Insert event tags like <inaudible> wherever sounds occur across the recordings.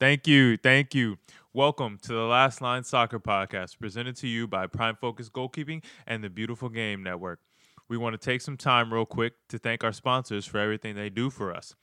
Thank you. Thank you. Welcome to the Last Line Soccer Podcast, presented to you by Prime Focus Goalkeeping and the Beautiful Game Network. We want to take some time, real quick, to thank our sponsors for everything they do for us.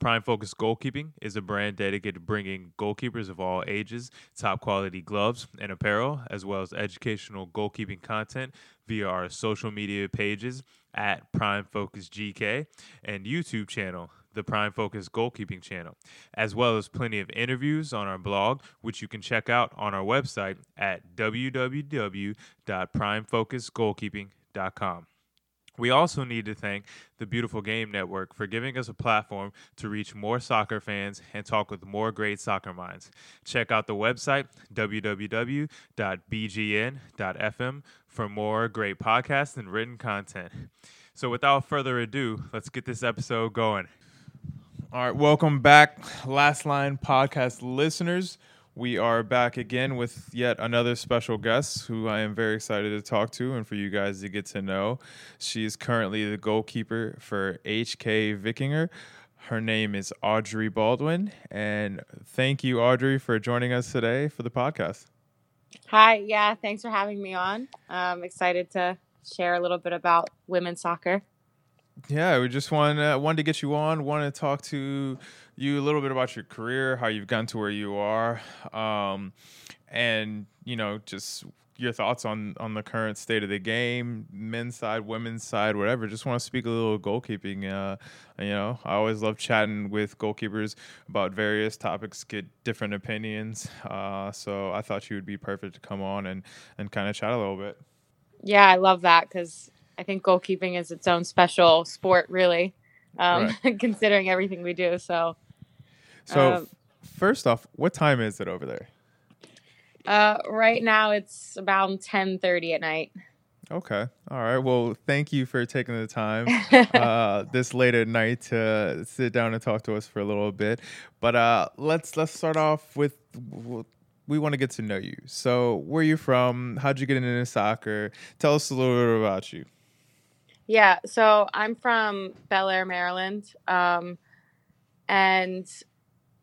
Prime Focus Goalkeeping is a brand dedicated to bringing goalkeepers of all ages top quality gloves and apparel, as well as educational goalkeeping content via our social media pages at Prime Focus GK and YouTube channel the Prime Focus Goalkeeping channel, as well as plenty of interviews on our blog, which you can check out on our website at www.primefocusgoalkeeping.com. We also need to thank the Beautiful Game Network for giving us a platform to reach more soccer fans and talk with more great soccer minds. Check out the website, www.bgn.fm, for more great podcasts and written content. So, without further ado, let's get this episode going. All right, welcome back, Last Line podcast listeners. We are back again with yet another special guest who I am very excited to talk to and for you guys to get to know. She is currently the goalkeeper for HK Víkingur. Her name is Audrey Baldwin. And thank you, Audrey, for joining us today for the podcast. Hi, yeah, thanks for having me on. I'm excited to share a little bit about women's soccer yeah, we just want uh, wanted to get you on. Want to talk to you a little bit about your career, how you've gotten to where you are, um, and you know, just your thoughts on on the current state of the game, men's side, women's side, whatever. Just want to speak a little goalkeeping. Uh, you know, I always love chatting with goalkeepers about various topics, get different opinions. Uh, so I thought you would be perfect to come on and and kind of chat a little bit. Yeah, I love that because I think goalkeeping is its own special sport, really, um, right. <laughs> considering everything we do. So, so um, first off, what time is it over there? Uh, right now, it's about ten thirty at night. Okay. All right. Well, thank you for taking the time <laughs> uh, this late at night to sit down and talk to us for a little bit. But uh, let's let's start off with we want to get to know you. So, where are you from? How'd you get into soccer? Tell us a little bit about you. Yeah, so I'm from Bel Air, Maryland. Um, and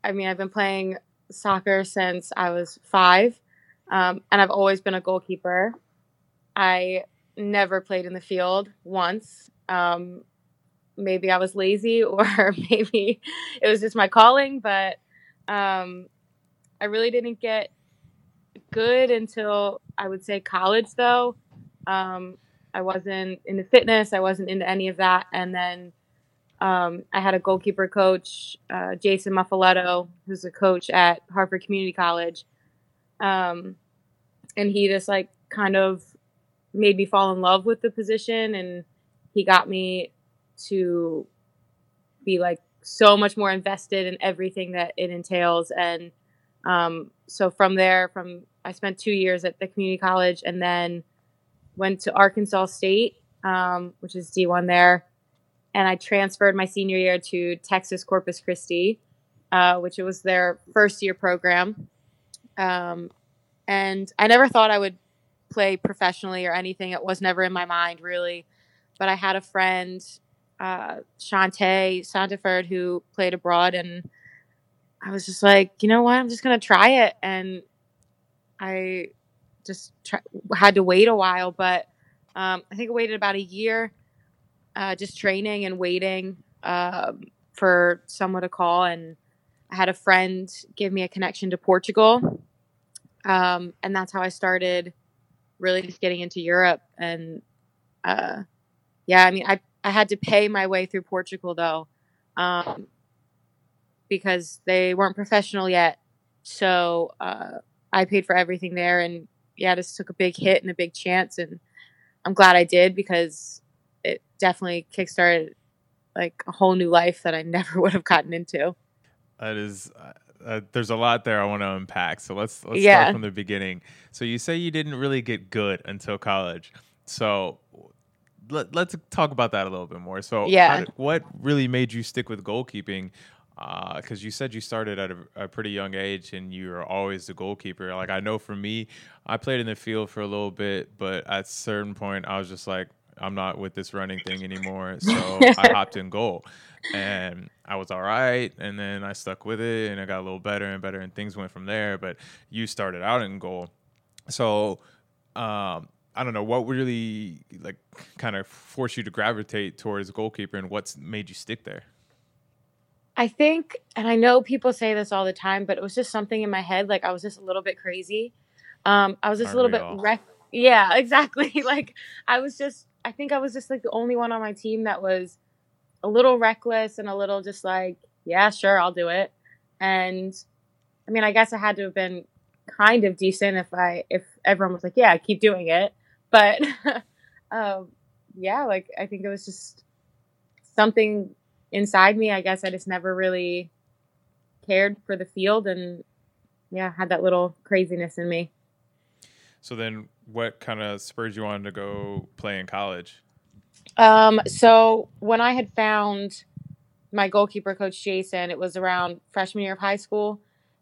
I mean, I've been playing soccer since I was five, um, and I've always been a goalkeeper. I never played in the field once. Um, maybe I was lazy, <laughs> or maybe it was just my calling, but um, I really didn't get good until I would say college, though. Um, I wasn't into fitness. I wasn't into any of that. And then um, I had a goalkeeper coach, uh, Jason Muffaletto, who's a coach at Harford Community College. Um, and he just like kind of made me fall in love with the position. And he got me to be like so much more invested in everything that it entails. And um, so from there, from I spent two years at the community college and then went to Arkansas State, um, which is D1 there, and I transferred my senior year to Texas Corpus Christi, uh, which was their first year program. Um, and I never thought I would play professionally or anything. It was never in my mind really. But I had a friend, uh, Shantae Santaford, who played abroad, and I was just like, you know what? I'm just gonna try it. And I just had to wait a while, but um, I think I waited about a year, uh, just training and waiting um, for someone to call. And I had a friend give me a connection to Portugal, um, and that's how I started really just getting into Europe. And uh, yeah, I mean, I I had to pay my way through Portugal though, um, because they weren't professional yet. So uh, I paid for everything there, and yeah, just took a big hit and a big chance, and I'm glad I did because it definitely kickstarted like a whole new life that I <laughs> never would have gotten into. That is, uh, uh, there's a lot there I want to unpack. So let's let's yeah. start from the beginning. So you say you didn't really get good until college. So let, us talk about that a little bit more. So yeah, did, what really made you stick with goalkeeping? Because uh, you said you started at a, a, pretty young age and you were always the goalkeeper. Like I know for me, I played in the field for a little bit, but at a certain point, I was just like, I'm not with this running thing anymore. So I <laughs> hopped in goal and I was all right. And then I stuck with it and I got a little better and better and things went from there. But you started out in goal. So, um, I don't know what really like kind of forced you to gravitate towards goalkeeper and what's made you stick there. I think, and I know people say this all the time, but it was just something in my head. Like I was just a little bit crazy. Um, I was just Aren't a little bit wreck. Yeah, <laughs> exactly. like I was just, I think I was just like the only one on my team that was a little reckless and a little just like, yeah, sure, I'll do it. And I mean, I guess I had to have been kind of decent if I, if everyone was like, yeah, keep doing it but <laughs> um, yeah, like I think it was just something inside me. I guess I just never really cared for the field and yeah, had that little craziness in me. So then what kind of spurred you on to go play in college? Um, so when I had found my goalkeeper coach Jason, it was around freshman year of high school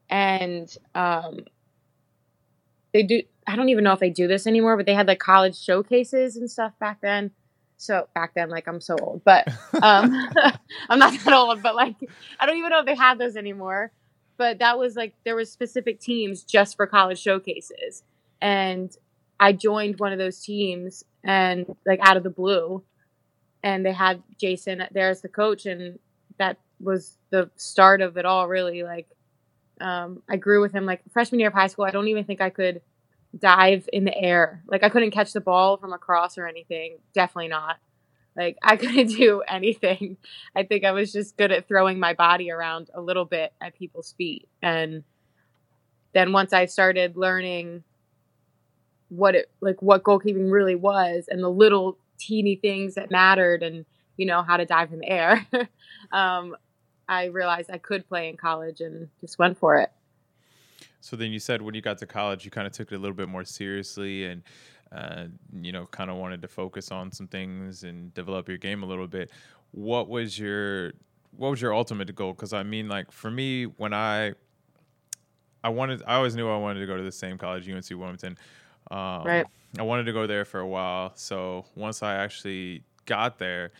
and um, they do I don't even know if they do this anymore, but they had like college showcases and stuff back then. So back then, like I'm so old, but um, <laughs> <laughs> I'm not that old. But like I don't even know if they have those anymore. But that was like there was specific teams just for college showcases, and I joined one of those teams and like out of the blue, and they had Jason there as the coach, and that was the start of it all. Really, like um, I grew with him like freshman year of high school. I don't even think I could dive in the air. Like I couldn't catch the ball from across or anything. Definitely not. Like <laughs> I couldn't do anything. I think I was just good at throwing my body around a little bit at people's feet. And then once I started learning what it like what goalkeeping really was and the little teeny things that mattered and you know how to dive in the air <laughs> um, i realized i could play in college and just went for it so then you said when you got to college, you kind of took it a little bit more seriously and, uh, you know, kind of wanted to focus on some things and develop your game a little bit. What was your what was your ultimate goal? Because I mean, like for me, when I I wanted, I always knew I wanted to go to the same college, UNC Wilmington. Um, right. I wanted to go there for a while. So once I actually got there,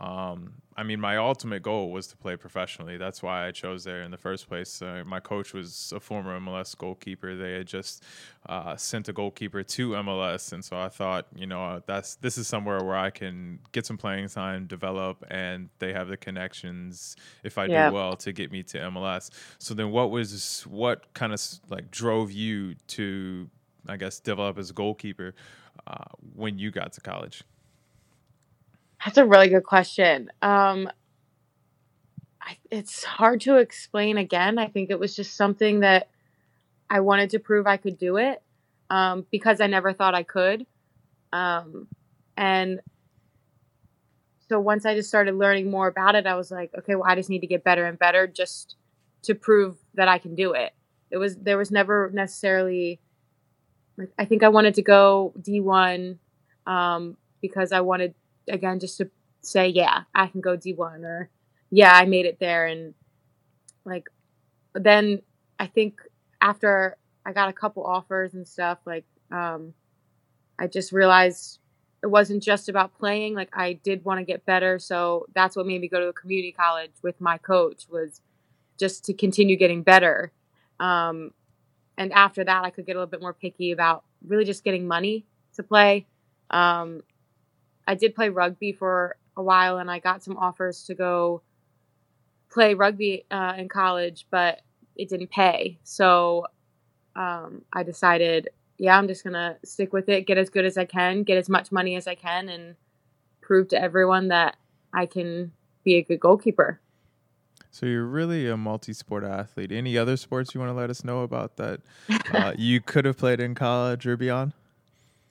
um, I mean, my ultimate goal was to play professionally. That's why I chose there in the first place. Uh, my coach was a former MLS goalkeeper. They had just uh, sent a goalkeeper to MLS, and so I thought, you know, that's this is somewhere where I can get some playing time, develop, and they have the connections if I yeah. do well to get me to MLS. So then, what was what kind of like drove you to, I guess, develop as a goalkeeper uh, when you got to college? That's a really good question. Um, I, it's hard to explain again. I think it was just something that I wanted to prove I could do it um, because I never thought I could. Um, and so once I just started learning more about it, I was like, okay, well, I just need to get better and better just to prove that I can do it. It was there was never necessarily like I think I wanted to go D1 um, because I wanted again just to say yeah i can go d1 or yeah i made it there. And like then i think after i got a couple offers and stuff like um i just realized it wasn't just about playing. Like i did want to get better. So that's what made me go to a community college with my coach was just to continue getting better. Um and after that i could get a little bit more picky about really just getting money to play. Um I did play rugby for a while and I got some offers to go play rugby uh, in college, but it didn't pay. So um, I decided, yeah, I'm just going to stick with it, get as good as I can, get as much money as I can, and prove to everyone that I can be a good goalkeeper. So you're really a multi-sport athlete. Any other sports you want to let us know about that <laughs> uh, you could have played in college or beyond?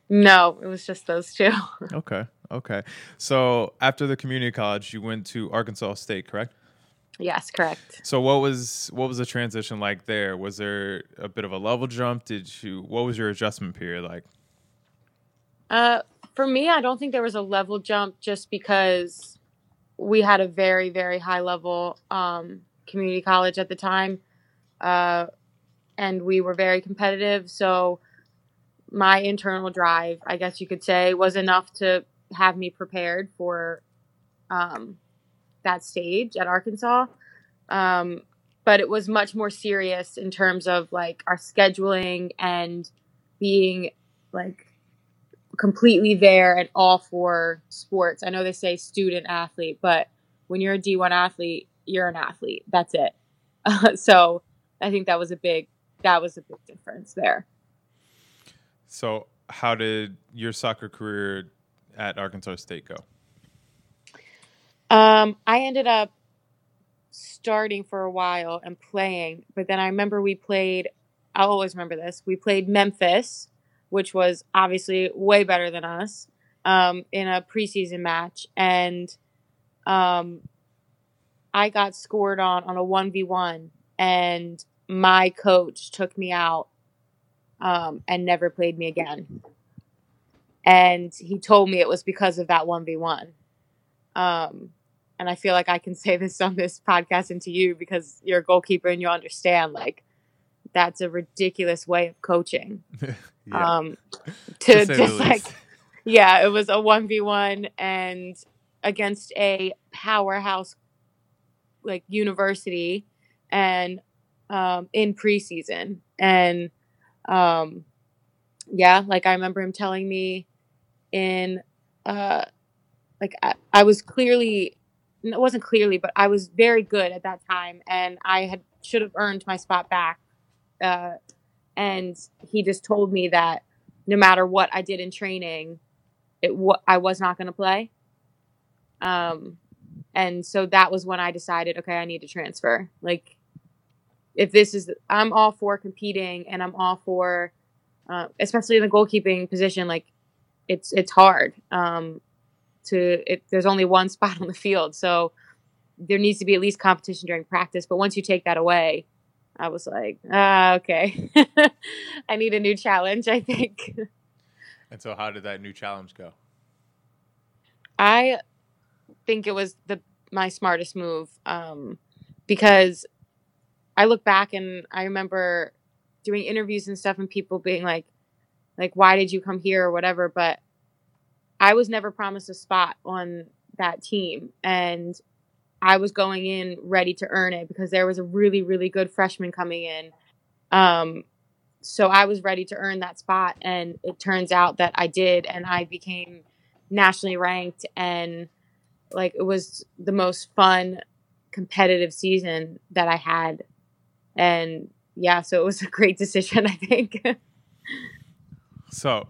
No, it was just those two. <laughs> okay. Okay. So after the community college, you went to Arkansas State, correct? Yes, correct. So what was what was the transition like there? Was there a bit of a level jump? Did you what was your adjustment period like? Uh for me, I don't think there was a level jump just because we had a very very high level um, community college at the time. Uh, and we were very competitive, so my internal drive, I guess you could say, was enough to have me prepared for um, that stage at Arkansas. Um, but it was much more serious in terms of like our scheduling and being like completely there and all for sports. I know they say student athlete, but when you're a D1 athlete, you're an athlete. That's it. Uh, <laughs> so I think that was a big that was a big difference there. So, how did your soccer career at Arkansas State go? Um, I ended up starting for a while and playing, but then I remember we played. I'll always remember this. We played Memphis, which was obviously way better than us um, in a preseason match, and um, I got scored on on a one v one, and my coach took me out um, and never played me again. And he told me it was because of that one v one. Um, and I feel like I can <laughs> say this on this podcast and to you because you're a goalkeeper and you understand like that's a ridiculous way of coaching. <laughs> yeah. Um, to, to just like, <laughs> yeah, it was a one v one and against a powerhouse like university and um, in preseason and um, yeah, like I remember him telling me in uh, like I, I was clearly it wasn't clearly, but I was very good at that time, and I had should have earned my spot back. Uh, and he just told me that no matter what I did in training, it w- I was not going to play. Um, and so that was when I decided, okay, I need to transfer. Like, if this is, I'm all for competing, and I'm all for, uh, especially in the goalkeeping position. Like, it's it's hard. Um, to it, there's only one <laughs> spot on the field, so there needs to be at least competition during practice. But once you take that away, I was like, ah, okay, <laughs> I need a new challenge. I think. And so, how did that new challenge go? I think it was the my smartest move um, because I look back and I remember doing interviews and stuff, and people being like, like, why did you come here or whatever, but I was never promised a spot on that team. And I was going in ready to earn it because there was a really, really good freshman coming in. Um, so I was ready to earn that spot. And it turns out that I did. And I became nationally ranked. And like it was the most fun, competitive season that I had. And yeah, so it was a great decision, <laughs> I think. So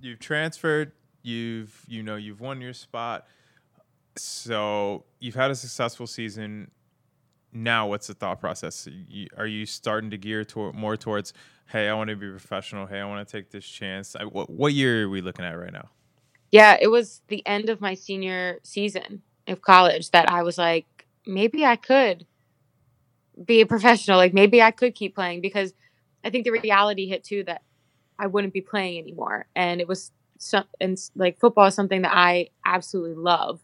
you've transferred you've you know you've won your spot. So you've had a successful season. Now what's the thought process? Are you starting to gear toward more towards hey i want to be professional. Hey i want to take this chance. I, what, what year are we looking at right now? Yeah it was the end of my senior season of college that i was like maybe i could be a professional. Like maybe i could keep playing. Because i think the reality hit too that i wouldn't be playing anymore and it was so, and like football is something that I absolutely love.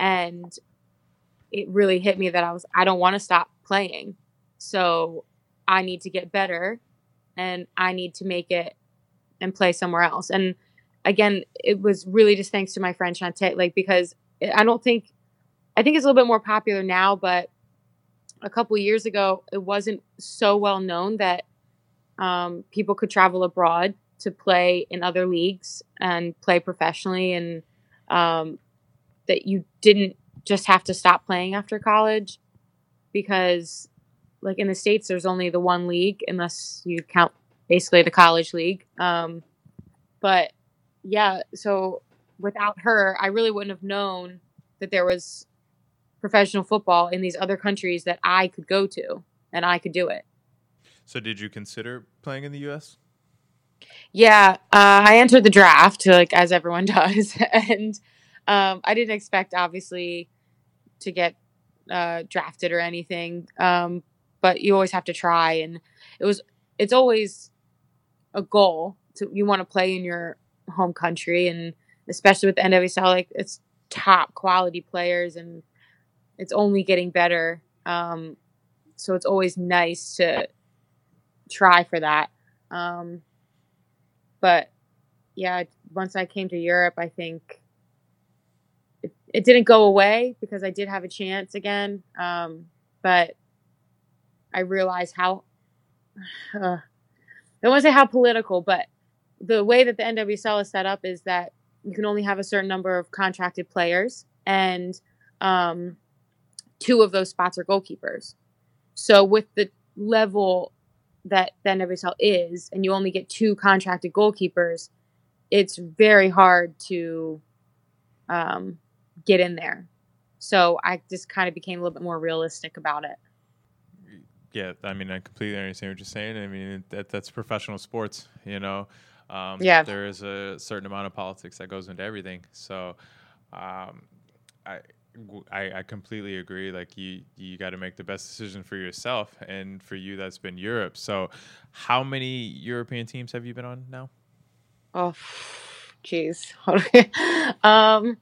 And it really hit me that I was, I don't want to stop playing. So I need to get better and I need to make it and play somewhere else. And again, it was really just thanks to my friend Shantae, like, because I don't think, I think it's a little bit more popular now, but a couple years ago, it wasn't so well known that um, people could travel abroad to play in other leagues and play professionally and um, that you didn't just have to stop playing after college because like in the states there's only the one league unless you count basically the college league. Um, but yeah so without her i really wouldn't have known that there was professional football in these other countries that i could go to and i could do it so did you consider playing in the us yeah, uh, I entered the draft, like as everyone <laughs> does, and um, I didn't expect, obviously, to get uh, drafted or anything. Um, but you always have to try, and it was. It's always a goal to you want to play in your home country, and especially with the NWSL, like it's top quality players, and it's only getting better. Um, so it's always nice to try for that. Um, but yeah, once I came to Europe, I think it didn't go away because I did have a chance again. Um, but I realized how uh, <sighs> I don't want to say how political, but the way that the NWSL is set up is that you can only have a certain number of contracted players, and um, two of those spots are goalkeepers. So with the level that the NWSL is, and you only get two contracted goalkeepers, it's very hard to um, get in there. So I just kind of became a little bit more realistic about it. Yeah, I mean, I completely understand what you're saying. I mean, that that's professional sports, you know. Um, Yeah. There is a certain amount of politics that goes into everything. So, um, I, I I completely agree. Like you you got to make the best decision for yourself, and for you, that's been Europe. So, how many European teams have you been on now? Oh, jeez. <laughs> um,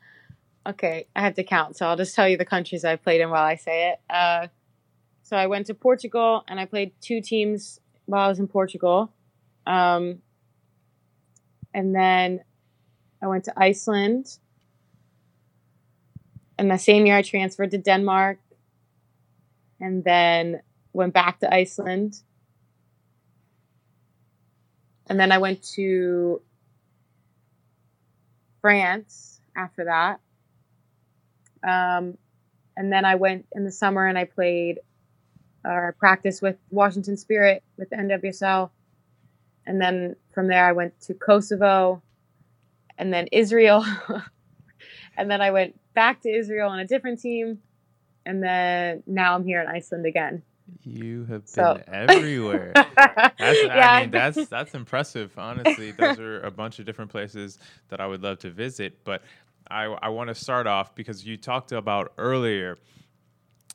okay, I have to count, so I'll just tell you the countries I played in while I say it. Uh, so I went to Portugal, and I played two teams while I was in Portugal. Um, and then I went to Iceland. And the same year, I transferred to Denmark, and then went back to Iceland. And then I went to France after that. Um, and then I went in the summer and I played or practiced with Washington Spirit with the NWSL. And then from there I went to Kosovo and then Israel. <laughs> and then I went back to Israel on a different team. And then now I'm here in Iceland again. You have been So- everywhere. <laughs> That's, Yeah. I mean, that's that's impressive. Honestly, those are a bunch of different places that I would love to visit. But I I want to start off because you talked about earlier.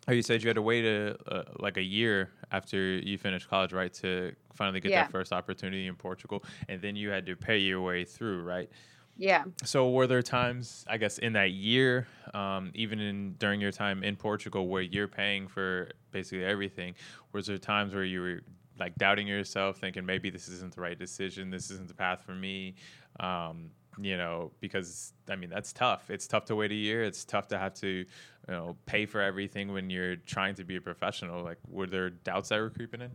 How you said you had to wait a uh, like a year after you finished college, right, to finally get Yeah. that first opportunity in Portugal, and then you had to pay your way through, right? Yeah. So were there times, I guess, in that year, um, even in during your time in Portugal, where you're paying for basically everything? Was there times where you were like doubting yourself, thinking maybe this isn't the right decision, this isn't the path for me? Um, you know, because I mean that's tough. It's tough to wait a year. It's tough to have to, you know, pay for everything when you're trying to be a professional. Like, were there doubts that were creeping in?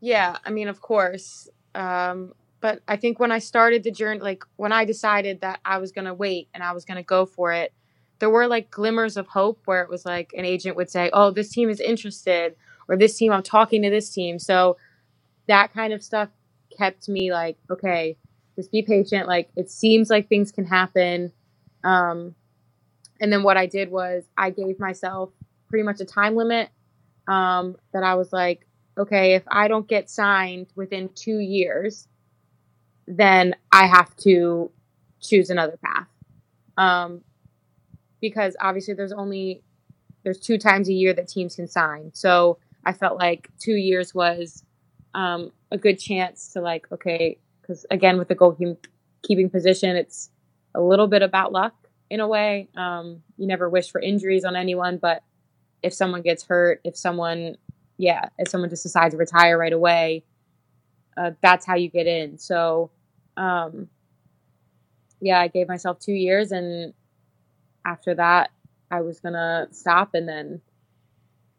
Yeah, I mean, of course. Um, but I think when I started the journey, like when I decided that I was going to wait and I was going to go for it, there were like glimmers of hope where it was like an agent would say, Oh, this team is interested, or this team, I'm talking to this team. So that kind of stuff kept me like, okay, just be patient. Like it seems like things can happen. Um, and then what I did was I gave myself pretty much a time limit um, that I was like, okay, if I don't get signed within two years, then I have to choose another path. Um, because obviously there's only there's two times a year that teams can sign. So I felt like two years was um, a good chance to like, okay, because again with the goalkeeping position, it's a little bit about luck in a way. Um, you never wish for injuries on anyone, but if someone gets hurt, if someone yeah, if someone just decides to retire right away, uh, that's how you get in. So, um, yeah, I gave myself two years, and after that, I was gonna stop, and then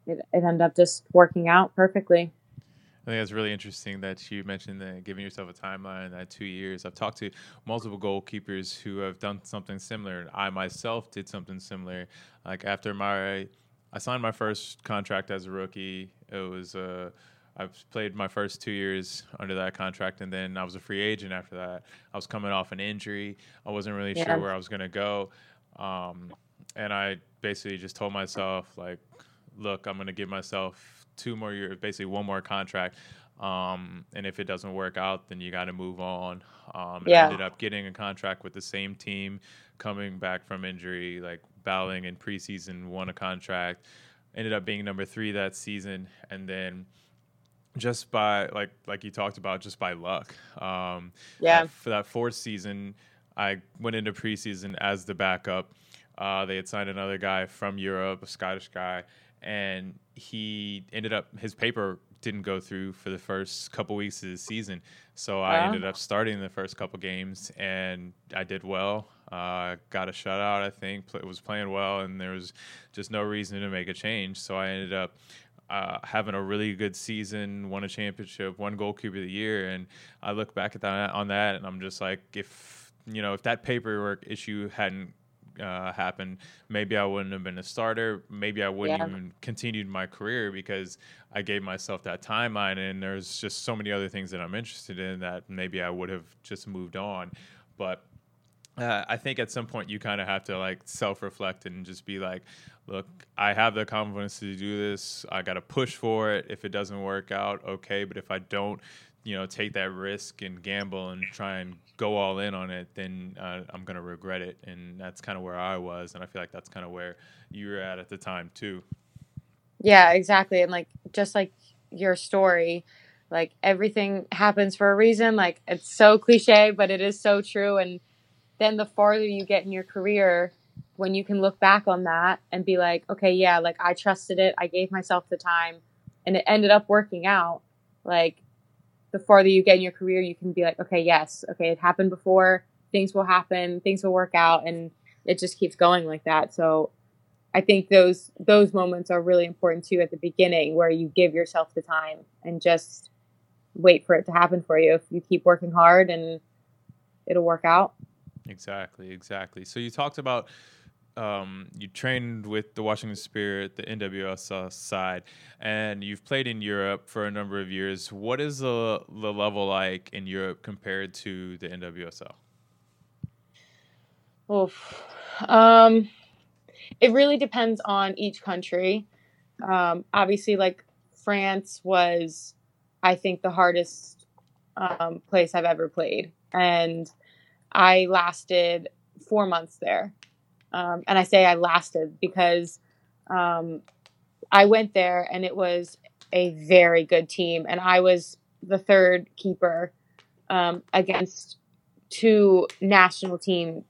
it, it ended up just working out perfectly. I think that's really interesting that you mentioned that giving yourself a timeline that two years. I've talked to multiple goalkeepers who have done something similar. I myself did something similar. Like after my, I signed my first contract as a rookie. It was uh, I played my first two years under that contract, and then I was a free agent after that. I was coming off an injury. I wasn't really Yeah. sure where I was gonna go, um, and I basically just told myself like, look, I'm gonna give myself two more years, basically one more contract. Um, and if it doesn't work out, then you got to move on. Um, and I Yeah. ended up getting a contract with the same team, coming back from injury, like battling in preseason, won a contract, ended up being number three that season, and then just by like like you talked about, just by luck. Um, Yeah, for that fourth season, I went into preseason as the backup. Uh, they had signed another guy from Europe, a Scottish guy, and he ended up his paper didn't go through for the first couple weeks of the season. So I ended up starting the first couple games, and I did well. Uh, got a shutout, I think. Play, was playing well, and there was just no reason to make a change. So I ended up uh, having a really good season, won a championship, won goalkeeper of the year, and I look back at that on that, and I'm just like, if you know, if that paperwork issue hadn't uh, happened, maybe I wouldn't have been a starter. Maybe I wouldn't yeah. even continued my career because I gave myself that timeline, and there's just so many other things that I'm interested in that maybe I would have just moved on, but. Uh, I think at some point you kind of have to like self reflect and just be like, look, I have the confidence to do this. I got to push for it. If it doesn't work out, okay. But if I don't, you know, take that risk and gamble and try and go all in on it, then uh, I'm going to regret it. And that's kind of where I was. And I feel like that's kind of where you were at at the time, too. Yeah, exactly. And like, just like your story, like everything happens for a reason. Like, it's so cliche, but it is so true. And then the farther you get in your career, when you can look back on that and be like, okay, yeah, like I trusted it, I gave myself the time, and it ended up working out. Like the farther you get in your career, you can be like, okay, yes, okay, it happened before, things will happen, things will work out, and it just keeps going like that. So I think those those moments are really important too at the beginning where you give yourself the time and just wait for it to happen for you. If you keep working hard and it'll work out. Exactly, exactly. So you talked about um, you trained with the Washington Spirit, the NWSL side, and you've played in Europe for a number of years. What is the, the level like in Europe compared to the NWSL? Oof. Um, it really depends on each country. Um, obviously, like France was, I think, the hardest um, place I've ever played. And I lasted four months there. Um, and I say I lasted because um, I went there and it was a very good team. And I was the third keeper um, against two national team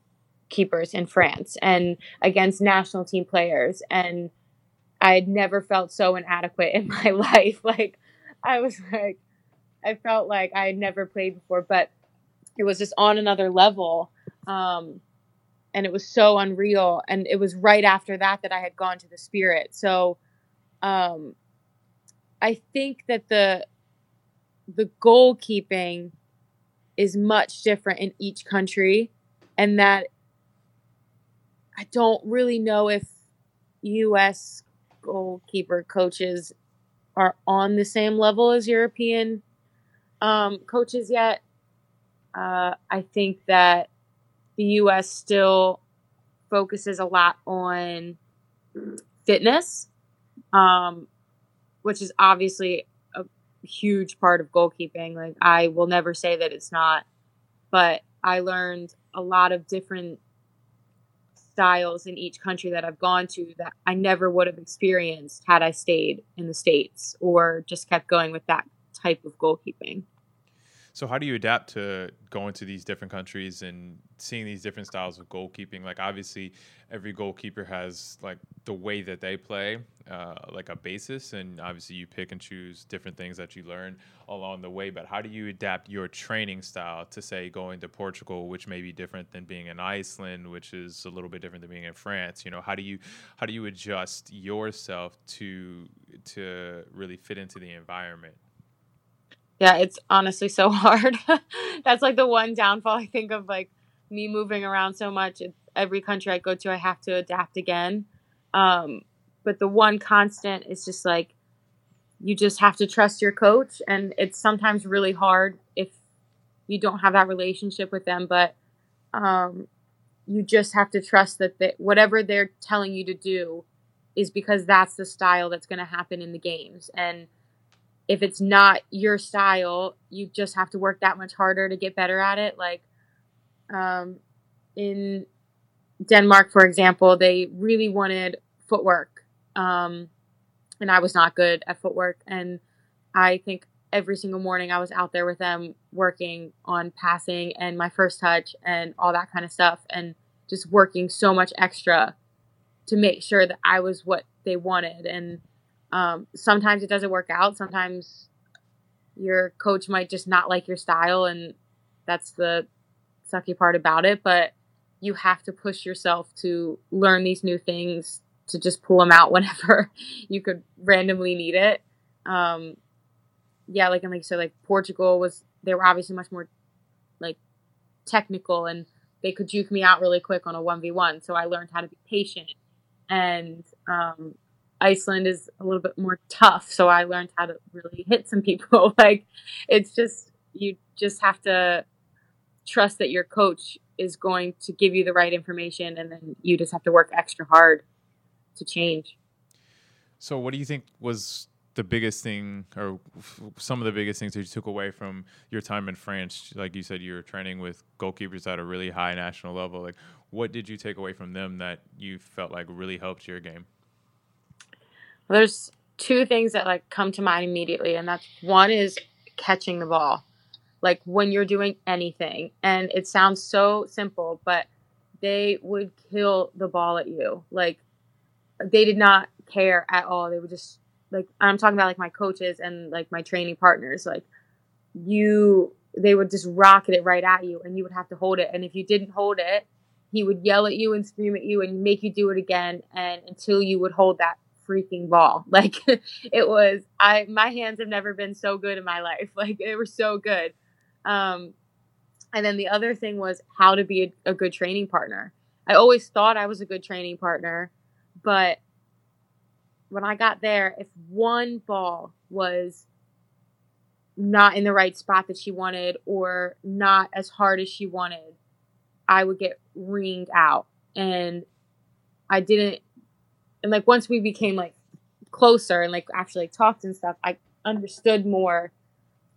keepers in France and against national team players. And I had never felt so inadequate in <laughs> my life. Like, I was like, I felt like I had never played before, but it was just on another level. Um, and it was so unreal and it was right after that that i had gone to the spirit. So um i think that the the goalkeeping is much different in each country and that i don't really know if us goalkeeper coaches are on the same level as european um, coaches yet. Uh, i think that the US still focuses a lot on fitness, um, which is obviously a huge part of goalkeeping. Like, I will never say that it's not, but I learned a lot of different styles in each country that I've gone to that I never would have experienced had I stayed in the States or just kept going with that type of goalkeeping. So how do you adapt to going to these different countries and seeing these different styles of goalkeeping? Like obviously, every goalkeeper has like the way that they play, uh, like a basis, and obviously you pick and choose different things that you learn along the way. But how do you adapt your training style to say going to Portugal, which may be different than being in Iceland, which is a little bit different than being in France? You know, how do you how do you adjust yourself to to really fit into the environment? Yeah, it's honestly so <laughs> hard. That's like the one downfall I think of like me moving around so much. Every country I go to, I have to adapt again. Um, but the one constant is just like you just have to trust your coach, and it's sometimes really hard if you don't have that relationship with them. But um, you just have to trust that they, whatever they're telling you to do is because that's the style that's going to happen in the games, and if it's not your style, you just have to work that much harder to get better at it. Like um, in Denmark, for example, they really wanted footwork. Um, and I was not good at footwork. And I think every single morning I was out there with them working on passing and my first touch and all that kind of stuff and just working so much extra to make sure that I was what they wanted. And um, sometimes it doesn't work out. Sometimes your coach might just not like your style, and that's the sucky part about it. But you have to push yourself to learn these new things to just pull them out <laughs> whenever you could randomly need it. Um, yeah, like and like you said, like Portugal was they were obviously much more like technical and they could juke me out really quick on a one v one. So I learned how to be patient. And um, Iceland is a little bit more tough, so I learned how to really hit some people. <laughs> like it's just you just have to trust that your coach is going to give you the right information, and then you just have to work extra hard to change. So, what do you think was the biggest thing, or some of the biggest things that you took away from your time in France? Like you said, you were training with goalkeepers at a really high national level. Like, what did you take away from them that you felt like really helped your game? There's two things that like come to mind immediately, and that's one is catching the ball. Like when you're doing anything, and it sounds so simple, but they would kill the ball at you. Like they did not care at all. They would just like I'm talking about like my coaches and like my training partners. Like you, they would just rocket it right at you, and you would have to hold it. And if you didn't hold it, he would yell at you and scream at you and make you do it again, and until you would hold that freaking ball. <laughs> Like it was. I my hands have never been so good in my life. <laughs> Like they were so good. Um, and then the other thing was how to be a, a good training partner. I always thought I was a good training partner but when I got there, if one ball was not in the right spot that she wanted or not as hard as she wanted, I would get ringed out. And I didn't, and like once we became like closer and like actually like, talked and stuff, I understood more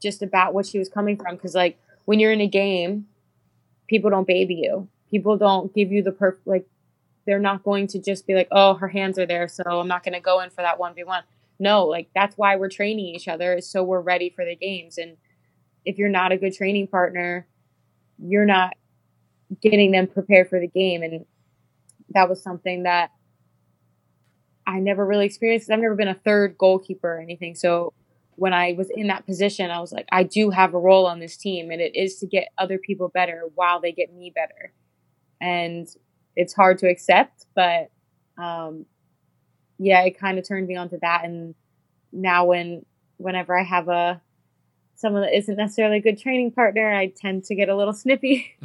just about what she was coming from. Cause like when you're in a game, people don't baby you. People don't give you the perfect, like they're not going to just be like, oh, her hands are there, so I'm not going to go in for that 1v1. No, like that's why we're training each other, is so we're ready for the games. And if you're not a good training partner, you're not getting them prepared for the game. And that was something that I never really experienced. I've never been a third goalkeeper or anything. So when I was in that position, I was like, I do have a role on this team, and it is to get other people better while they get me better. And it's hard to accept, but um, yeah, it kind of turned me onto that. And now when whenever I have a someone that isn't necessarily a good training partner, I tend to get a little snippy. <laughs> <laughs>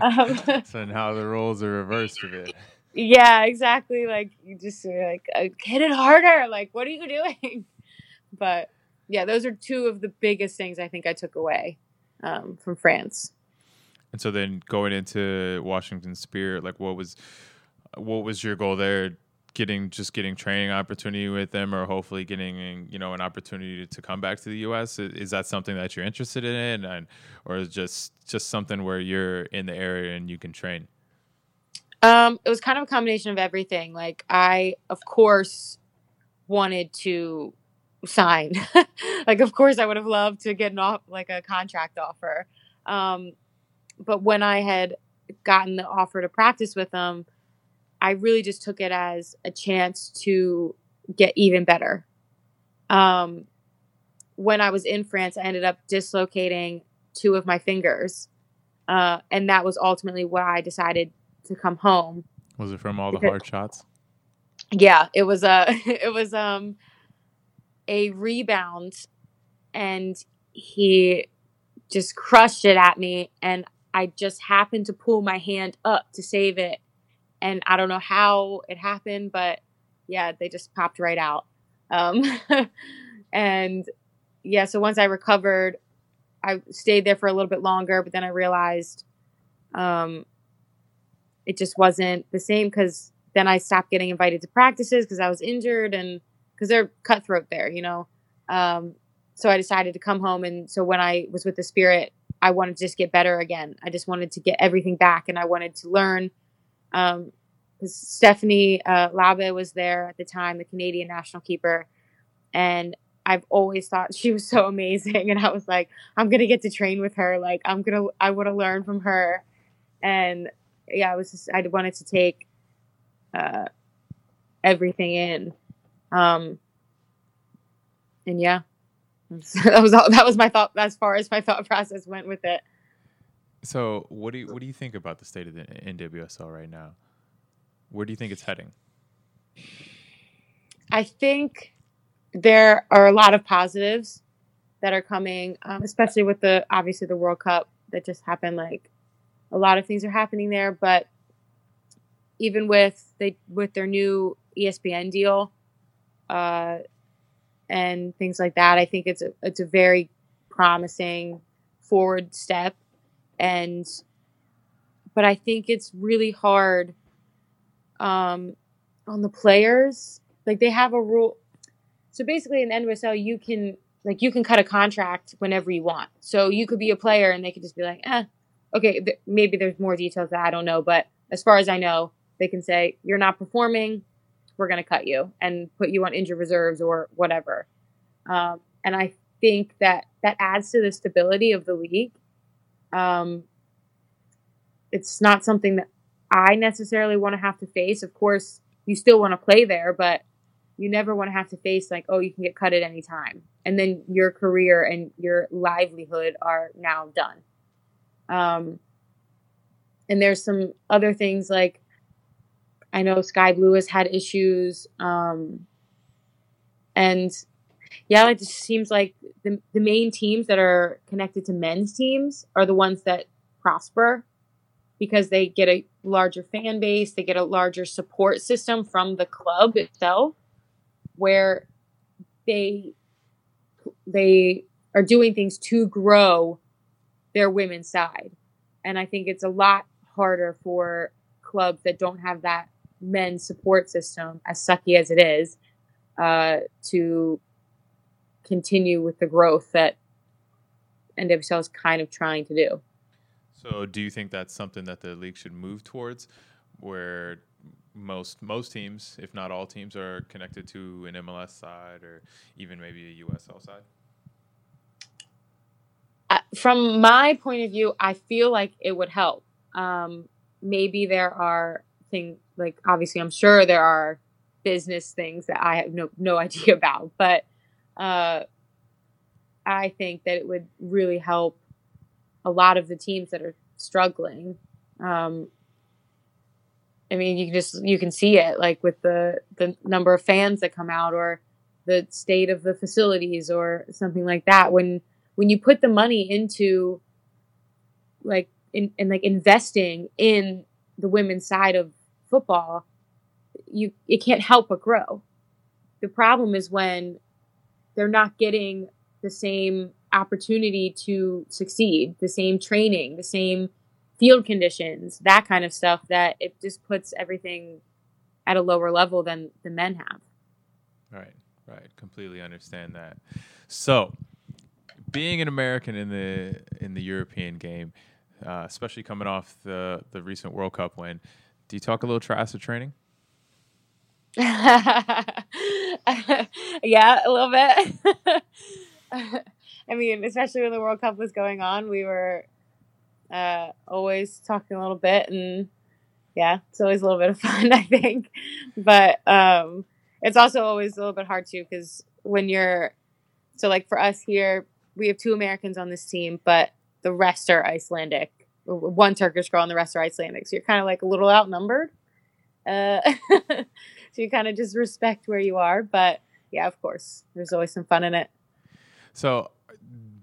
um, so now the roles are reversed a bit. Yeah, exactly. Like you just like uh, hit it harder. Like what are you doing? <laughs> But yeah, those are two of the biggest things I think I took away um, from France. And so then going into Washington Spirit, like what was what was your goal there? Getting just getting training opportunity with them, or hopefully getting you know an opportunity to come back to the U.S. Is that something that you're interested in, and or is just just something where you're in the area and you can train? Um, it was kind of a combination of everything. Like I, of course, wanted to sign. <laughs> like, of course, I would have loved to get an off like a contract offer. Um, but when I had gotten the offer to practice with them, I really just took it as a chance to get even better. Um, when I was in France, I ended up dislocating two of my fingers. Uh, and that was ultimately why I decided to come home. Was it from all the hard shots? Yeah, it was a <laughs> it was um a rebound and he just crushed it at me and I just happened to pull my hand up to save it. And I don't know how it happened, but yeah, they just popped right out. Um, <laughs> and yeah, so once I recovered, I stayed there for a little bit longer, but then I realized um, it just wasn't the same because then I stopped getting invited to practices because I was injured and because they're cutthroat there, you know. Um, so I decided to come home. And so when I was with the Spirit, I wanted to just get better again. I just wanted to get everything back and I wanted to learn. Um, Stephanie uh, Labbé was there at the time, the Canadian national keeper, and I've always thought <laughs> she was so amazing. And I was like, I'm gonna get to train with her. Like I'm gonna, I want to learn from her. And yeah, I was just, I wanted to take uh, everything in. Um, and yeah, <laughs> that was all, that was my thought as far as my thought <laughs> process went with it. So, what do you what do you think about the state of the NWSL right now? Where do you think it's heading? I think there are a lot of positives that are coming, um, especially with the obviously the World Cup that just happened. Like a lot of things are happening there, but even with they with their new ESPN deal, uh, and things like that, I think it's a it's a very promising forward step, and but I think it's really hard um, on the players. Like they have a rule. So basically, in the NWSL, you can like you can cut a contract whenever you want. So you could be a player, and they could just be like, eh, okay. Th- maybe there's more details that I don't know, but as far as I know, they can say you're not performing. We're going to cut you and put you on injured reserves or whatever. Um, and I think that that adds to the stability of the league. Um, it's not something that I necessarily want to have to face. Of course, you still want to play there, but you never want to have to face like, oh, you can get cut at any time, and then your career and your livelihood are now done. Um, and there's some other things like I know Sky Blue has had issues, um, and yeah, it just seems like the the main teams that are connected to men's teams are the ones that prosper because they get a larger fan base, they get a larger support system from the club itself where they they are doing things to grow their women's side. And I think it's a lot harder for clubs that don't have that men's support system, as sucky as it is, uh, to continue with the growth that NWSL is kind of trying to do. So, do you think that's something that the league should move towards, where most most teams, if not all teams, are connected to an MLS side or even maybe a USL side? From my point of view, I feel like it would help. Um, maybe there are things like obviously, I'm sure there are business things that I have no no <laughs> idea about, but uh, I think that it would really help a lot of the teams that are struggling. Um, I mean, you can just you can see it like with the the number of fans that come out, or the state of the facilities, or something like that. When when you put the money into like in and like investing in the women's side of football, you it can't help but grow. The problem is when they're not getting the same opportunity to succeed, the same training, the same field conditions, that kind of stuff, that it just puts everything at a lower level than the men have. Right, right. Completely understand that. So, being an American in the in the European game, uh, especially coming off the the recent World Cup win, do you talk a little triathlon training? <laughs> yeah, a little bit. <laughs> I mean, especially when the World Cup was going on, we were uh, always talking a little bit, and yeah, it's always a little bit of fun, <laughs> I think. But um, it's also always a little bit hard too, because when you're so like for us here, we have two Americans on this team, but the rest are Icelandic. One Turkish girl and the rest are Icelandic. So you're kind of like a little outnumbered. Uh, <laughs> so you kind of just respect where you are. But yeah, of course, there's always some fun in it. So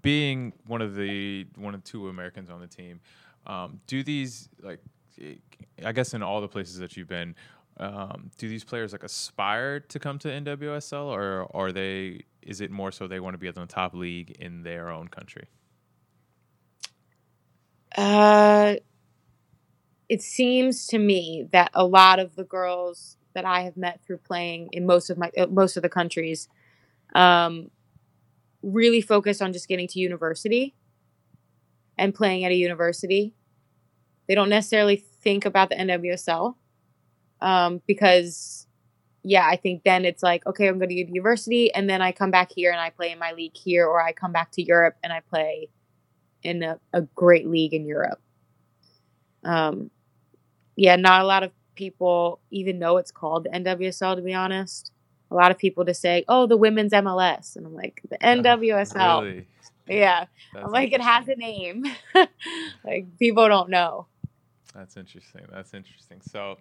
being one of the one of two Americans on the team, um, do these like I guess in all the places that you've been, um, do these players like aspire to come to NWSL, or are they? Is it more so they want to be at the top league in their own country? Uh, it seems to me that a lot of the girls that I have met through playing in most of my uh, most of the countries, um, really focus on just getting to university and playing at a university. They don't necessarily think about the NWSL um, because, yeah, I think then it's like, okay, I'm going to go to university and then I come back here and I play in my league here, or I come back to Europe and I play in a, a great league in Europe. Um, yeah, not a lot of people even know it's called the NWSL, to be honest a lot of people to say, "Oh, the women's MLS," and I'm like, "The NWSL." <laughs> Really? Yeah. That's I'm like, it has a name. <laughs> like, people don't know. That's interesting. That's interesting. So,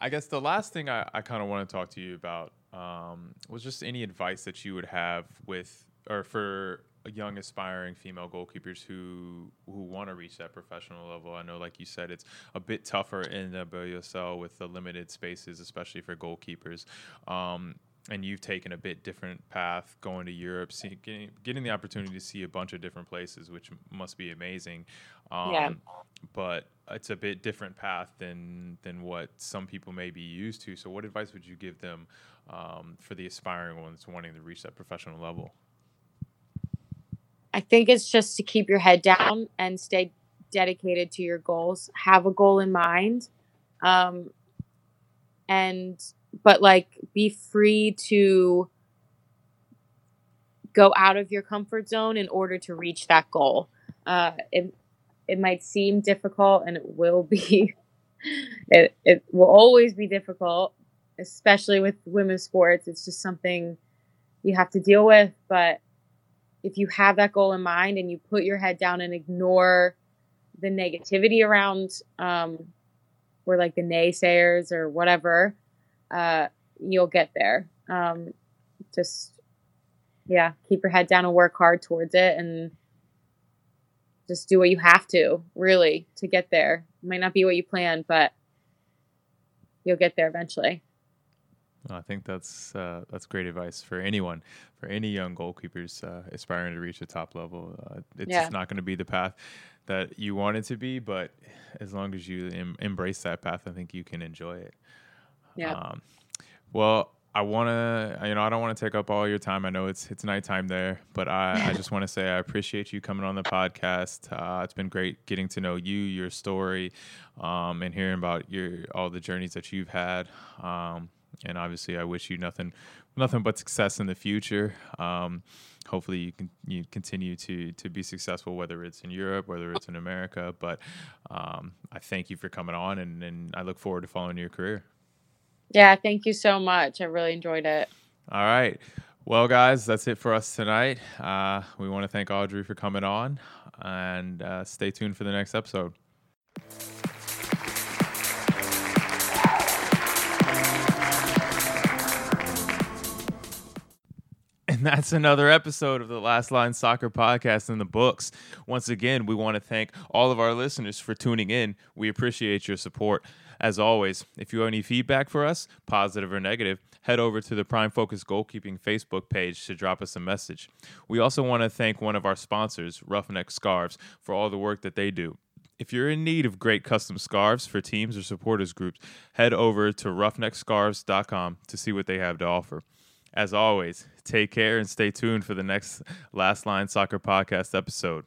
I guess the last thing I, I kind of want to talk to you about um, was just any advice that you would have with or for young aspiring female goalkeepers who who want to reach that professional level. I know, like you said, it's a bit tougher in the WSL with the limited spaces, especially for goalkeepers. Um, and you've taken a bit different path going to Europe, see, getting, getting the opportunity to see a bunch of different places, which must be amazing. Um, Yeah. But it's a bit different path than than what some people may be used to. So, what advice would you give them um, for the aspiring ones wanting to reach that professional level? I think it's just to keep your head down and stay dedicated to your goals. Have a goal in mind. Um, and, but like be free to go out of your comfort zone in order to reach that goal. Uh, it, it might seem difficult and it will be, <laughs> it, it will always be difficult, especially with women's sports. It's just something you have to deal with, but if you have that goal in mind and you put your head down and ignore the negativity around um, or like the naysayers or whatever uh, you'll get there um, just yeah keep your head down and work hard towards it and just do what you have to really to get there it might not be what you planned but you'll get there eventually I think that's uh, that's great advice for anyone, for any young goalkeepers uh, aspiring to reach the top level. Uh, it's Yeah. just not going to be the path that you want it to be, but as long as you em- embrace that path, I think you can enjoy it. Yeah Um, well, I want to, you know, I don't want to take up all your time. I know it's it's nighttime there, but I, I <laughs> just want to say I appreciate you coming on the podcast. Uh, it's been great getting to know you, your story, um, and hearing about your all the journeys that you've had. Um, and obviously, I wish you nothing, nothing but success in the future. Um, hopefully, you can you continue to to be successful, whether it's in Europe, whether it's in America. But um, I thank you for coming on, and, and I look forward to following your career. Yeah thank you so much i really enjoyed it All right. Well, guys, that's it for us tonight. Uh, we want to thank Audrey for coming on and uh, stay tuned for the next episode. And that's another episode of the Last Line Soccer Podcast in the books. Once again, we want to thank all of our listeners for tuning in. We appreciate your support. As always, if you have any feedback for us, positive or negative, head over to the Prime Focus Goalkeeping Facebook page to drop us a message. We also want to thank one of our sponsors, Roughneck Scarves, for all the work that they do. If you're in need of great custom scarves for teams or supporters groups, head over to roughneckscarves.com to see what they have to offer. As always, take care and stay tuned for the next Last Line Soccer Podcast episode.